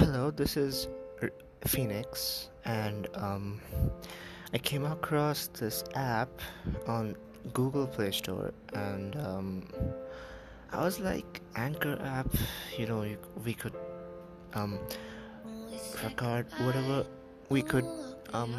Hello, this is R- Phoenix, and um, I came across this app on Google Play Store, and um, I was like, Anchor app, you know, we could um, record whatever we could um,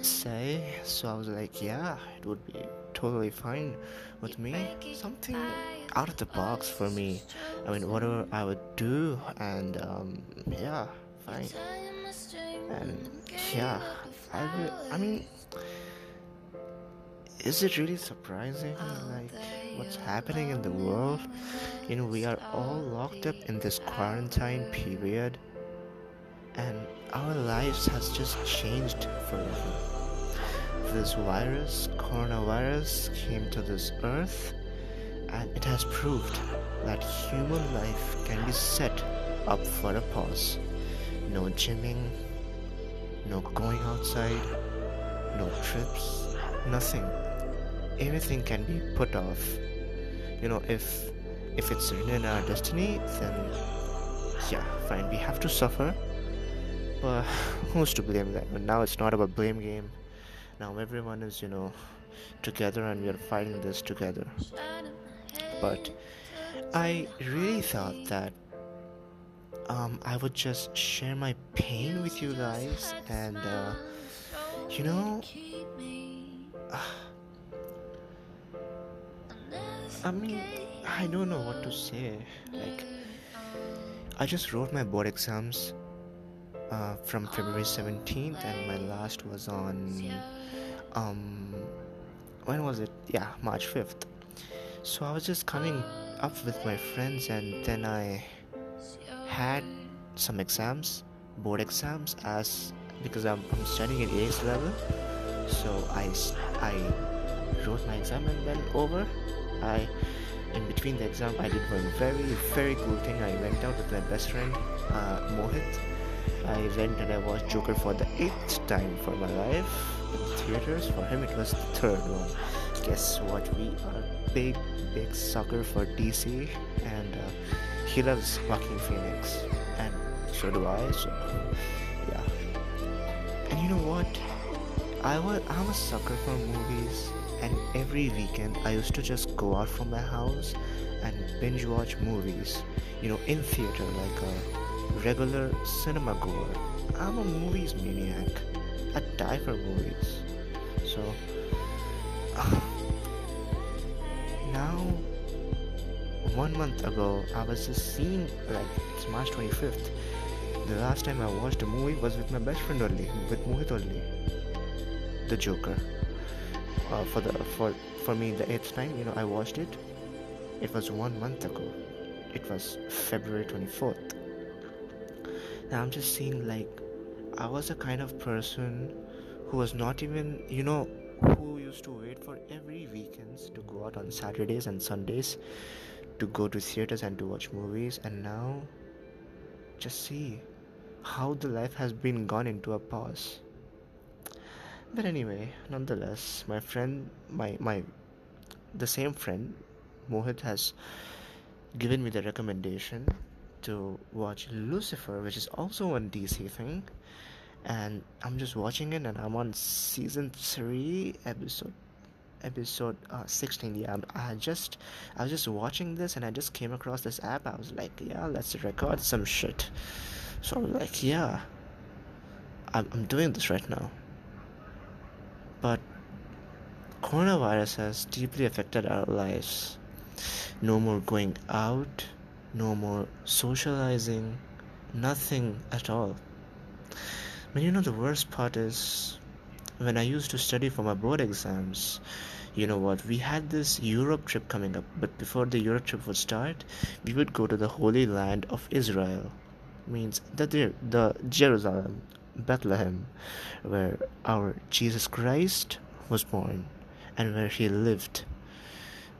say. So I was like, yeah, it would be totally fine with me. Something out of the box for me. I mean, whatever I would do, and um, yeah, fine. And yeah, I. I mean, is it really surprising, like what's happening in the world? You know, we are all locked up in this quarantine period, and our lives has just changed forever. This virus, coronavirus, came to this earth and it has proved that human life can be set up for a pause. No gymming, no going outside, no trips, nothing. Everything can be put off. You know, if if it's written in our destiny, then yeah, fine, we have to suffer. But who's to blame that? But now it's not about blame game. Now everyone is, you know, together and we are fighting this together but I really thought that um, I would just share my pain with you guys, and uh, you know, I mean, I don't know what to say. Like, I just wrote my board exams uh, from February 17th, and my last was on um, when was it? Yeah, March 5th so I was just coming up with my friends, and then I had some exams, board exams, as because I'm, I'm studying at AS level. So I, I wrote my exam and then over. I in between the exam I did one very very cool thing. I went out with my best friend uh, Mohit. I went and I watched Joker for the eighth time for my life in theaters. For him it was the third one guess what? We are big, big sucker for DC, and uh, he loves Joaquin Phoenix, and so do I. So, yeah. And you know what? I was I'm a sucker for movies, and every weekend I used to just go out from my house and binge watch movies. You know, in theater like a regular cinema goer. I'm a movies maniac. I die for movies. So now one month ago i was just seeing like it's march 25th the last time i watched a movie was with my best friend only with mohit only the joker uh, for the for for me the eighth time you know i watched it it was one month ago it was february 24th now i'm just seeing like i was a kind of person who was not even you know who used to wait for every weekends to go out on Saturdays and Sundays to go to theaters and to watch movies and now just see how the life has been gone into a pause. But anyway, nonetheless, my friend my my the same friend Mohit has given me the recommendation to watch Lucifer, which is also a DC thing. And I'm just watching it, and I'm on season three, episode episode uh, 16 yeah i just i was just watching this and i just came across this app. I was like yeah let's record some shit. So i'm like yeah i'm, I'm doing this right now. But coronavirus has deeply affected our lives. No more going out no more socializing nothing at all but you know, the worst part is when I used to study for my board exams, you know what, we had this Europe trip coming up, but before the Europe trip would start, we would go to the Holy Land of Israel. Means the, the Jerusalem, Bethlehem, where our Jesus Christ was born and where he lived.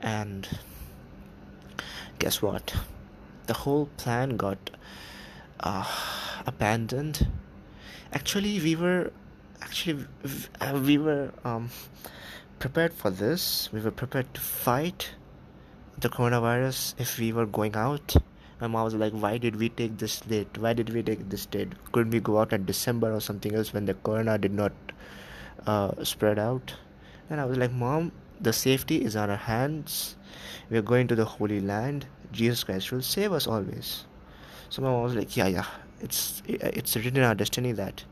And guess what? The whole plan got uh, abandoned actually we were actually uh, we were um, prepared for this we were prepared to fight the coronavirus if we were going out My mom was like, "Why did we take this date? Why did we take this date? Couldn't we go out in December or something else when the corona did not uh, spread out?" And I was like, "Mom, the safety is on our hands. We are going to the Holy Land. Jesus Christ will save us always." So my mom was like, "Yeah, yeah, it's it's written in our destiny that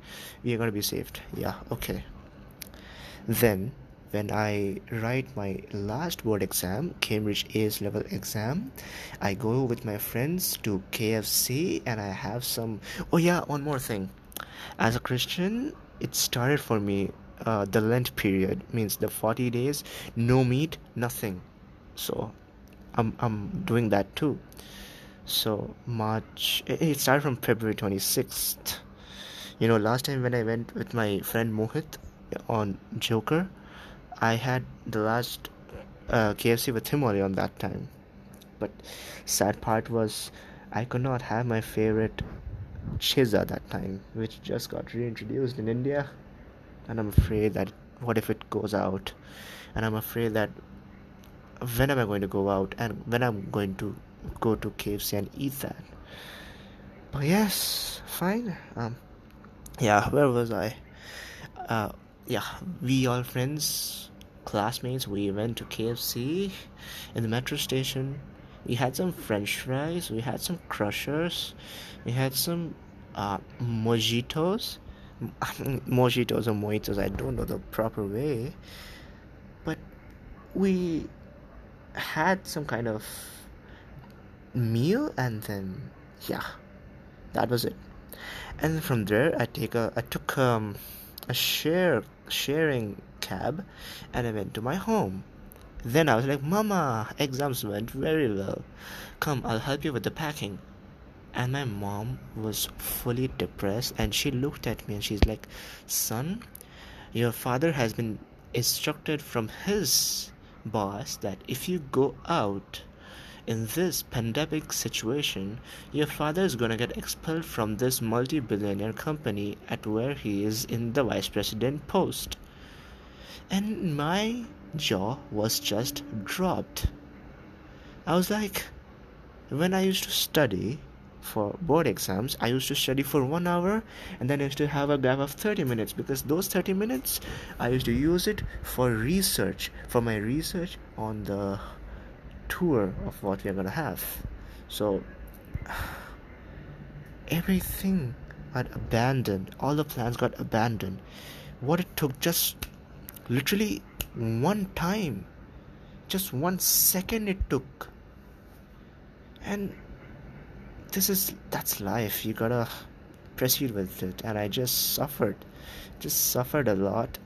we are going to be saved. Yeah, okay." Then when I write my last board exam, Cambridge AS level exam, I go with my friends to KFC and I have some. Oh, yeah, one more thing. As a Christian, it started for me uh, the Lent period, means the 40 days, no meat, nothing. So I'm, I'm doing that too. So March, it started from February 26th. You know, last time when I went with my friend Mohit on Joker, I had the last uh, KFC with him only on that time. But sad part was I could not have my favorite Chizza that time, which just got reintroduced in India. And I'm afraid that what if it goes out? And I'm afraid that when am I going to go out and when I'm going to go to KFC and eat that? But yes, fine. Um, yeah, where was I? Uh, yeah, we all friends classmates, we went to KFC in the metro station. We had some French fries, we had some crushers, we had some uh, mojitos. mojitos or mojitos, I don't know the proper way. But we had some kind of meal and then yeah that was it and from there i take a i took um a share sharing cab and I went to my home. Then I was like, Mama, exams went very well. Come, I'll help you with the packing. And my mom was fully depressed and she looked at me and she's like, Son, your father has been instructed from his boss that if you go out in this pandemic situation, your father is going to get expelled from this multi billionaire company at where he is in the vice president post and my jaw was just dropped. I was like, when I used to study for board exams, I used to study for one hour and then I used to have a gap of 30 minutes because those 30 minutes I used to use it for research, for my research on the tour of what we are gonna have. So, everything got abandoned, all the plans got abandoned. What it took just literally one time just one second it took and this is that's life. You gotta proceed with it. And i just suffered just suffered a lot.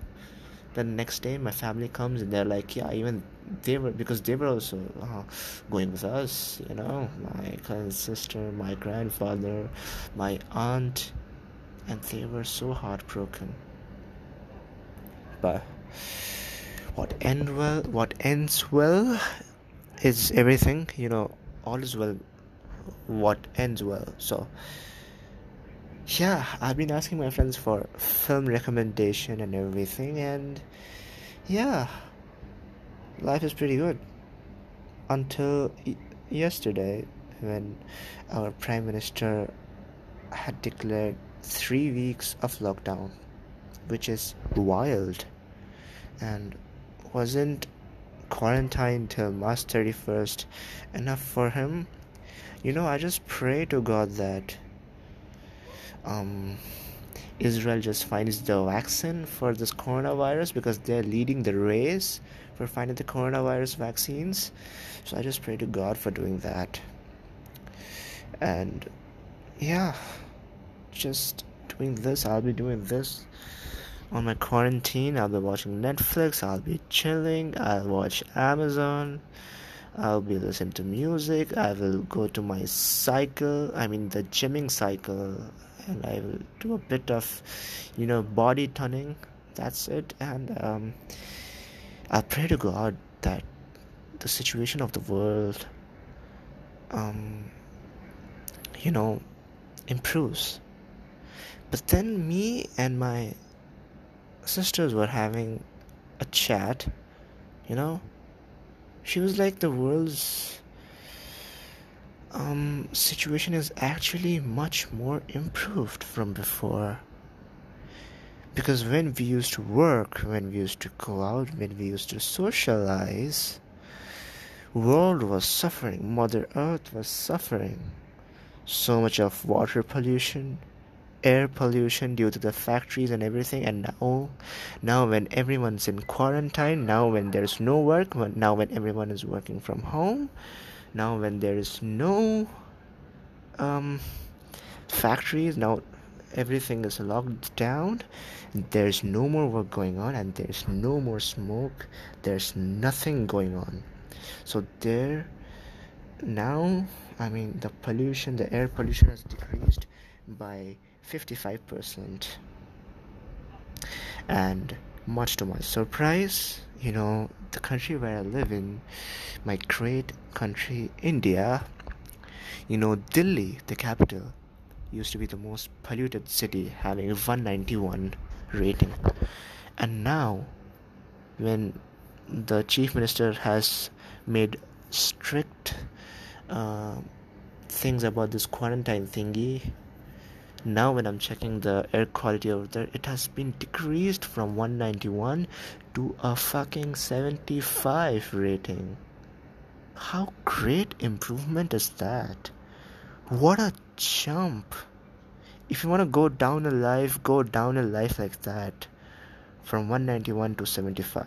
The next day my family comes and they're like yeah even they were because they were also uh, going with us you know my cousin sister my grandfather my aunt and they were so heartbroken. But what end well what ends well is everything you know all is well what ends well so yeah i've been asking my friends for film recommendation and everything and yeah life is pretty good until yesterday when our prime minister had declared 3 weeks of lockdown which is wild and wasn't quarantine till March 31st enough for him? You know, I just pray to God that um, Israel just finds the vaccine for this coronavirus because they're leading the race for finding the coronavirus vaccines. So I just pray to God for doing that. And yeah, just doing this, I'll be doing this on my quarantine. I'll be watching netflix. I'll be chilling. I'll watch amazon i'll be listening to music. I will go to my cycle i mean the gymming cycle and i will do a bit of you know body toning that's it. And um, i pray to god that the situation of the world um, you know improves. But then me and my sisters were having a chat, you know. She was like the world's um, situation is actually much more improved from before. Because when we used to work, when we used to go out, when we used to socialize, world was suffering, Mother Earth was suffering. So much of water pollution, air pollution due to the factories and everything and now now when everyone's in quarantine now when there's no work when, now when everyone is working from home now when there is no um, factories now everything is locked down there's no more work going on and there's no more smoke there's nothing going on. So there now i mean the pollution the air pollution has decreased by 55% and much to my surprise you know the country where i live in my great country india you know delhi the capital used to be the most polluted city having 191 rating. And now when the chief minister has made strict uh, things about this quarantine thingy now when i'm checking the air quality over there it has been decreased from 191 to a fucking 75 rating. How great improvement is that? What a jump. If you want to go down a life go down a life like that from 191 to 75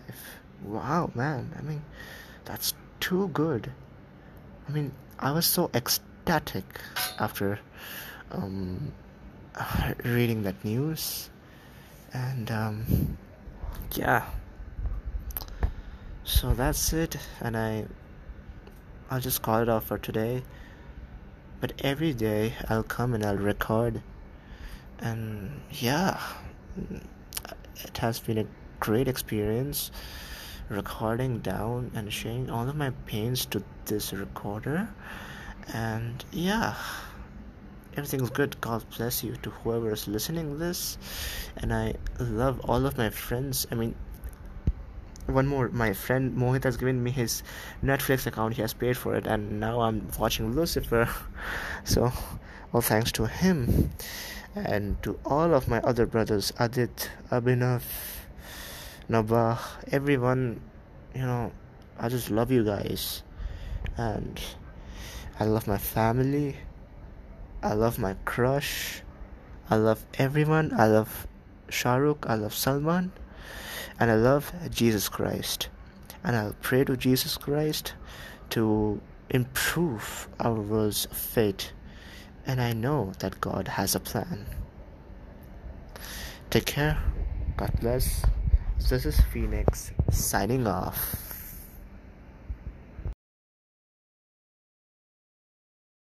wow man. I mean that's too good. I mean i was so ecstatic after um, reading that news. And um, yeah. So that's it. And i i'll just call it off for today. But every day i'll come and i'll record. And yeah. It has been a great experience recording down and sharing all of my pains to this recorder. And yeah everything's good. God bless you to whoever is listening this. And i love all of my friends. I mean one more. My friend mohit has given me his netflix account. He has paid for it. And now i'm watching lucifer. So all thanks to him. And to all of my other brothers adit abhinav nabah everyone you know i just love you guys. And i love my family I love my crush. I love everyone. I love Shahrukh. I love Salman. And I love Jesus Christ. And I'll pray to Jesus Christ to improve our world's fate. And I know that God has a plan. Take care. God bless. This is Phoenix signing off.